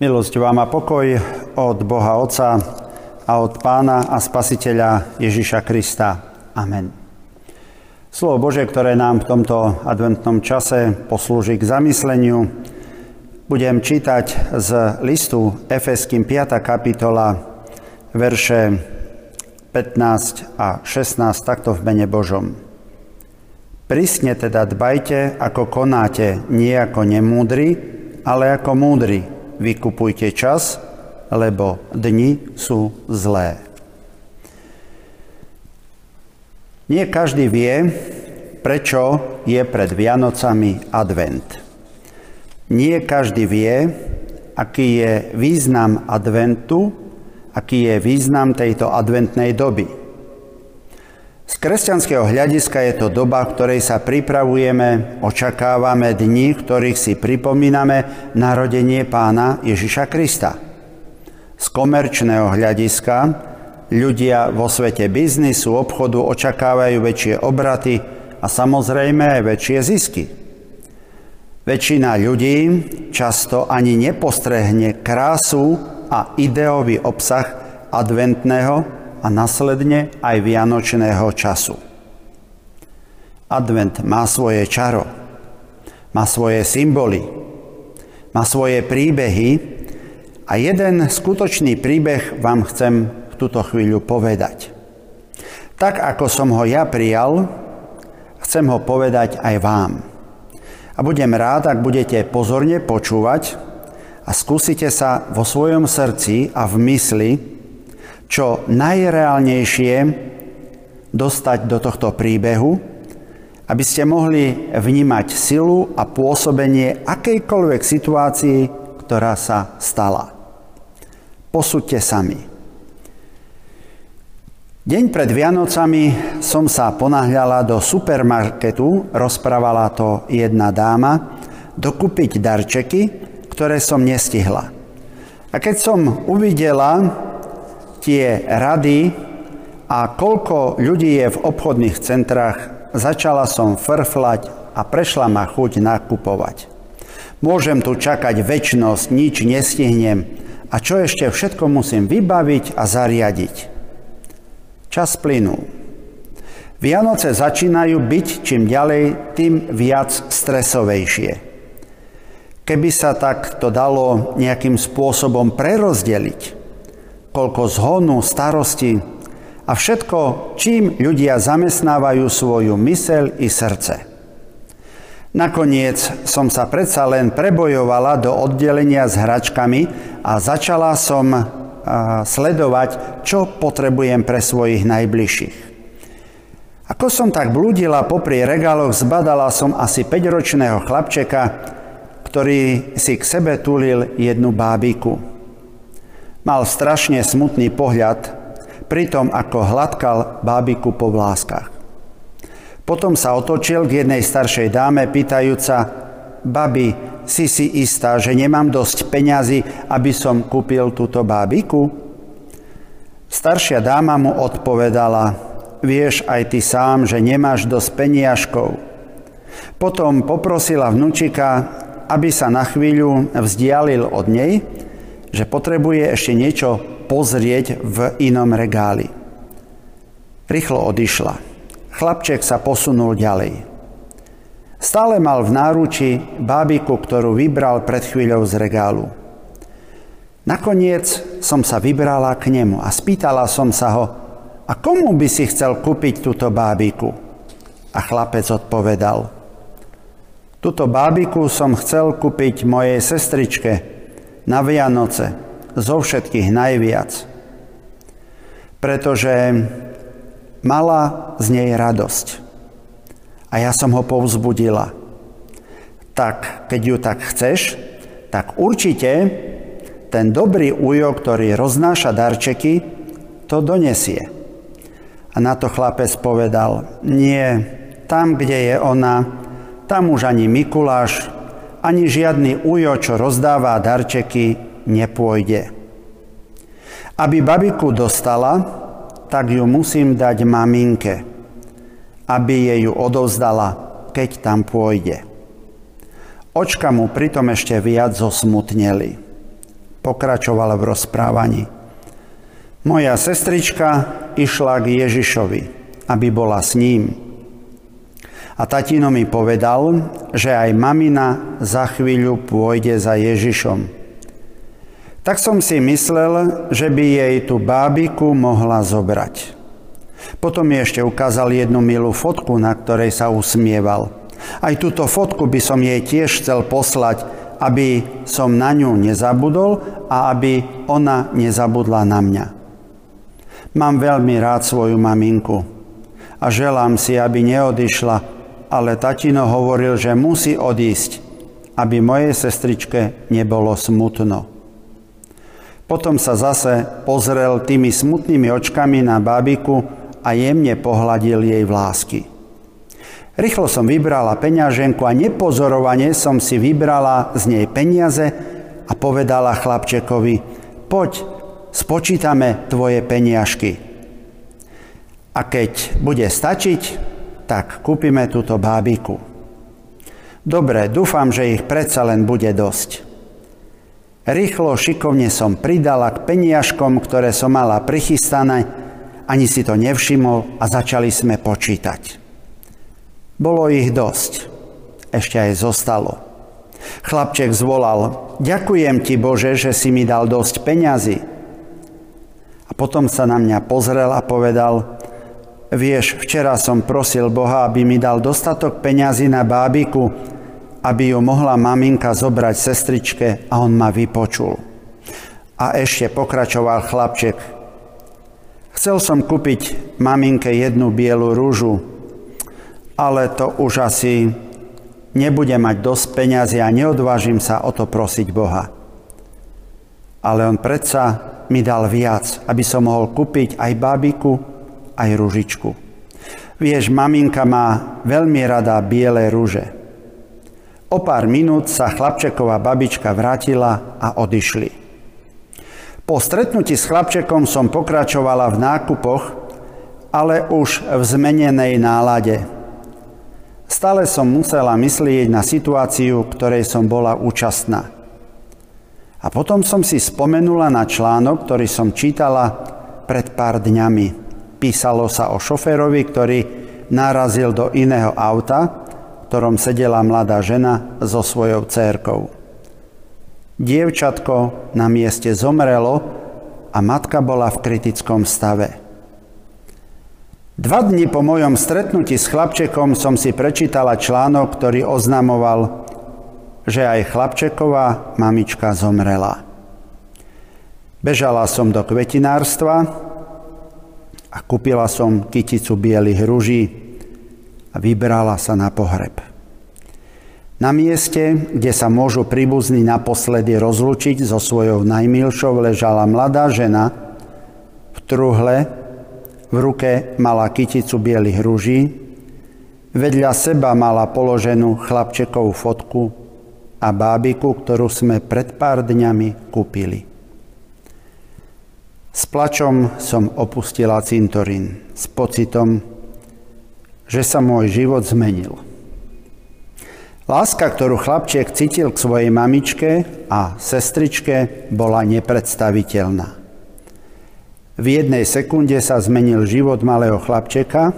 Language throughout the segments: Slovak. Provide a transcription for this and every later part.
Milosť vám a pokoj od Boha Otca a od Pána a Spasiteľa Ježiša Krista. Amen. Slovo Bože, ktoré nám v tomto adventnom čase poslúži k zamysleniu, budem čítať z listu Efeským 5. kapitola, verše 15 a 16, takto v mene Božom. Prísne teda dbajte, ako konáte, nie ako nemúdri, ale ako múdri, vykupujte čas, lebo dni sú zlé. Nie každý vie, prečo je pred Vianocami advent. Nie každý vie, aký je význam adventu, aký je význam tejto adventnej doby. Z kresťanského hľadiska je to doba, v ktorej sa pripravujeme, očakávame dni, v ktorých si pripomíname narodenie pána Ježiša Krista. Z komerčného hľadiska ľudia vo svete biznisu, obchodu očakávajú väčšie obraty a samozrejme aj väčšie zisky. Väčšina ľudí často ani nepostrehne krásu a ideový obsah adventného a následne aj vianočného času. Advent má svoje čaro, má svoje symboly, má svoje príbehy a jeden skutočný príbeh vám chcem v túto chvíľu povedať. Tak ako som ho ja prijal, chcem ho povedať aj vám. A budem rád, ak budete pozorne počúvať a skúsite sa vo svojom srdci a v mysli čo najreálnejšie dostať do tohto príbehu, aby ste mohli vnímať silu a pôsobenie akejkoľvek situácii, ktorá sa stala. Posúďte sami. Deň pred Vianocami som sa ponáhľala do supermarketu, rozprávala to jedna dáma, dokúpiť darčeky, ktoré som nestihla. A keď som uvidela, tie rady a koľko ľudí je v obchodných centrách, začala som frflať a prešla ma chuť nakupovať. Môžem tu čakať väčnosť, nič nestihnem a čo ešte všetko musím vybaviť a zariadiť. Čas plynul. Vianoce začínajú byť čím ďalej, tým viac stresovejšie. Keby sa tak to dalo nejakým spôsobom prerozdeliť, koľko zhonu, starosti a všetko, čím ľudia zamestnávajú svoju mysel i srdce. Nakoniec som sa predsa len prebojovala do oddelenia s hračkami a začala som sledovať, čo potrebujem pre svojich najbližších. Ako som tak blúdila popri regáloch, zbadala som asi 5-ročného chlapčeka, ktorý si k sebe túlil jednu bábiku. Mal strašne smutný pohľad, pritom ako hladkal bábiku po vláskach. Potom sa otočil k jednej staršej dáme, pýtajúca, babi, si si istá, že nemám dosť peňazí, aby som kúpil túto bábiku? Staršia dáma mu odpovedala, vieš aj ty sám, že nemáš dosť peniažkov. Potom poprosila vnúčika, aby sa na chvíľu vzdialil od nej že potrebuje ešte niečo pozrieť v inom regáli. Rýchlo odišla. Chlapček sa posunul ďalej. Stále mal v náruči bábiku, ktorú vybral pred chvíľou z regálu. Nakoniec som sa vybrala k nemu a spýtala som sa ho, a komu by si chcel kúpiť túto bábiku? A chlapec odpovedal, túto bábiku som chcel kúpiť mojej sestričke, na Vianoce zo všetkých najviac. Pretože mala z nej radosť. A ja som ho povzbudila. Tak, keď ju tak chceš, tak určite ten dobrý ujo, ktorý roznáša darčeky, to donesie. A na to chlapec povedal, nie, tam, kde je ona, tam už ani Mikuláš, ani žiadny ujo, čo rozdáva darčeky, nepôjde. Aby babiku dostala, tak ju musím dať maminke, aby jej ju odovzdala, keď tam pôjde. Očka mu pritom ešte viac zosmutneli. Pokračoval v rozprávaní. Moja sestrička išla k Ježišovi, aby bola s ním. A tatino mi povedal, že aj mamina za chvíľu pôjde za Ježišom. Tak som si myslel, že by jej tú bábiku mohla zobrať. Potom mi ešte ukázal jednu milú fotku, na ktorej sa usmieval. Aj túto fotku by som jej tiež chcel poslať, aby som na ňu nezabudol a aby ona nezabudla na mňa. Mám veľmi rád svoju maminku a želám si, aby neodišla, ale tatino hovoril, že musí odísť, aby mojej sestričke nebolo smutno. Potom sa zase pozrel tými smutnými očkami na bábiku a jemne pohľadil jej vlásky. Rýchlo som vybrala peňaženku a nepozorovane som si vybrala z nej peniaze a povedala chlapčekovi, poď, spočítame tvoje peniažky. A keď bude stačiť, tak kúpime túto bábiku. Dobre, dúfam, že ich predsa len bude dosť. Rýchlo, šikovne som pridala k peniažkom, ktoré som mala prichystané, ani si to nevšimol a začali sme počítať. Bolo ich dosť. Ešte aj zostalo. Chlapček zvolal, ďakujem ti Bože, že si mi dal dosť peňazí. A potom sa na mňa pozrel a povedal, vieš, včera som prosil Boha, aby mi dal dostatok peňazí na bábiku, aby ju mohla maminka zobrať sestričke a on ma vypočul. A ešte pokračoval chlapček. Chcel som kúpiť maminke jednu bielu rúžu, ale to už asi nebude mať dosť peňazí a neodvážim sa o to prosiť Boha. Ale on predsa mi dal viac, aby som mohol kúpiť aj bábiku, aj ružičku. Vieš, maminka má veľmi rada biele rúže. O pár minút sa chlapčeková babička vrátila a odišli. Po stretnutí s chlapčekom som pokračovala v nákupoch, ale už v zmenenej nálade – Stále som musela myslieť na situáciu, ktorej som bola účastná. A potom som si spomenula na článok, ktorý som čítala pred pár dňami. Písalo sa o šoférovi, ktorý narazil do iného auta, v ktorom sedela mladá žena so svojou cérkou. Dievčatko na mieste zomrelo a matka bola v kritickom stave. Dva dni po mojom stretnutí s chlapčekom som si prečítala článok, ktorý oznamoval, že aj chlapčeková mamička zomrela. Bežala som do kvetinárstva a kúpila som kyticu bielých ruží a vybrala sa na pohreb. Na mieste, kde sa môžu príbuzní naposledy rozlučiť so svojou najmilšou, ležala mladá žena v truhle v ruke mala kyticu bielých rúží, vedľa seba mala položenú chlapčekovú fotku a bábiku, ktorú sme pred pár dňami kúpili. S plačom som opustila cintorín s pocitom, že sa môj život zmenil. Láska, ktorú chlapček cítil k svojej mamičke a sestričke, bola nepredstaviteľná. V jednej sekunde sa zmenil život malého chlapčeka,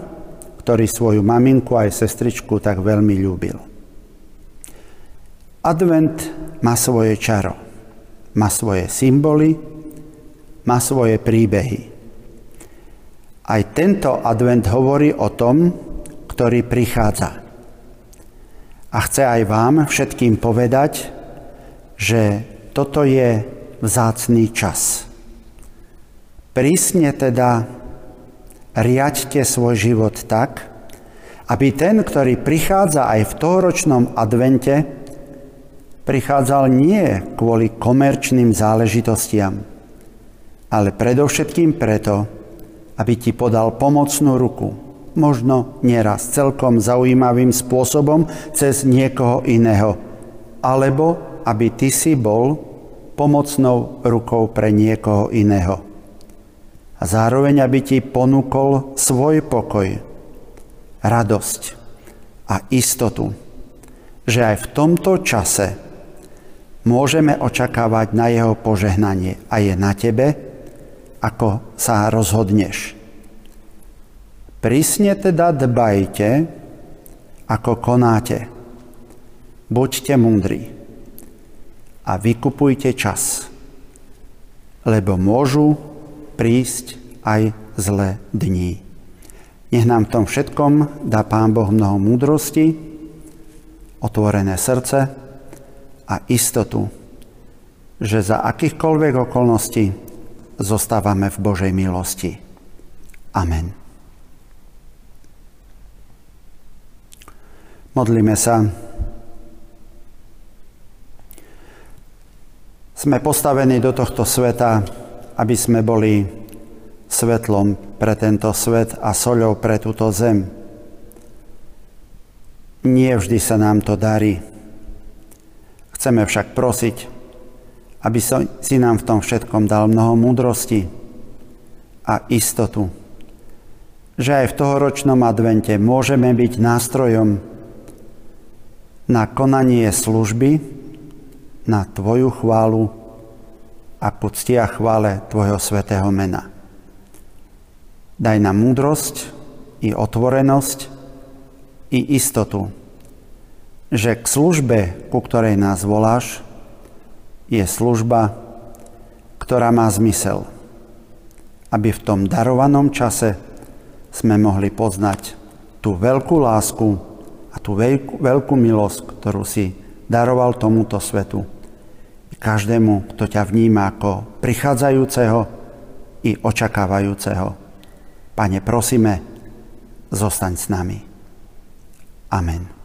ktorý svoju maminku aj sestričku tak veľmi ľúbil. Advent má svoje čaro, má svoje symboly, má svoje príbehy. Aj tento advent hovorí o tom, ktorý prichádza. A chce aj vám všetkým povedať, že toto je vzácný čas Prísne teda riaďte svoj život tak, aby ten, ktorý prichádza aj v tohoročnom advente, prichádzal nie kvôli komerčným záležitostiam, ale predovšetkým preto, aby ti podal pomocnú ruku, možno nieraz celkom zaujímavým spôsobom cez niekoho iného, alebo aby ty si bol pomocnou rukou pre niekoho iného. A zároveň, aby ti ponúkol svoj pokoj, radosť a istotu, že aj v tomto čase môžeme očakávať na jeho požehnanie a je na tebe, ako sa rozhodneš. Prísne teda dbajte, ako konáte. Buďte múdri a vykupujte čas, lebo môžu prísť aj zlé dní. Nech nám v tom všetkom dá Pán Boh mnoho múdrosti, otvorené srdce a istotu, že za akýchkoľvek okolností zostávame v Božej milosti. Amen. Modlíme sa. Sme postavení do tohto sveta, aby sme boli svetlom pre tento svet a soľou pre túto zem. Nie vždy sa nám to darí. Chceme však prosiť, aby si nám v tom všetkom dal mnoho múdrosti a istotu, že aj v tohoročnom advente môžeme byť nástrojom na konanie služby, na Tvoju chválu a ku a chvále Tvojho svetého mena. Daj nám múdrosť i otvorenosť i istotu, že k službe, ku ktorej nás voláš, je služba, ktorá má zmysel, aby v tom darovanom čase sme mohli poznať tú veľkú lásku a tú veľkú, milosť, ktorú si daroval tomuto svetu. Každému, kto ťa vníma ako prichádzajúceho i očakávajúceho. Pane, prosíme, zostaň s nami. Amen.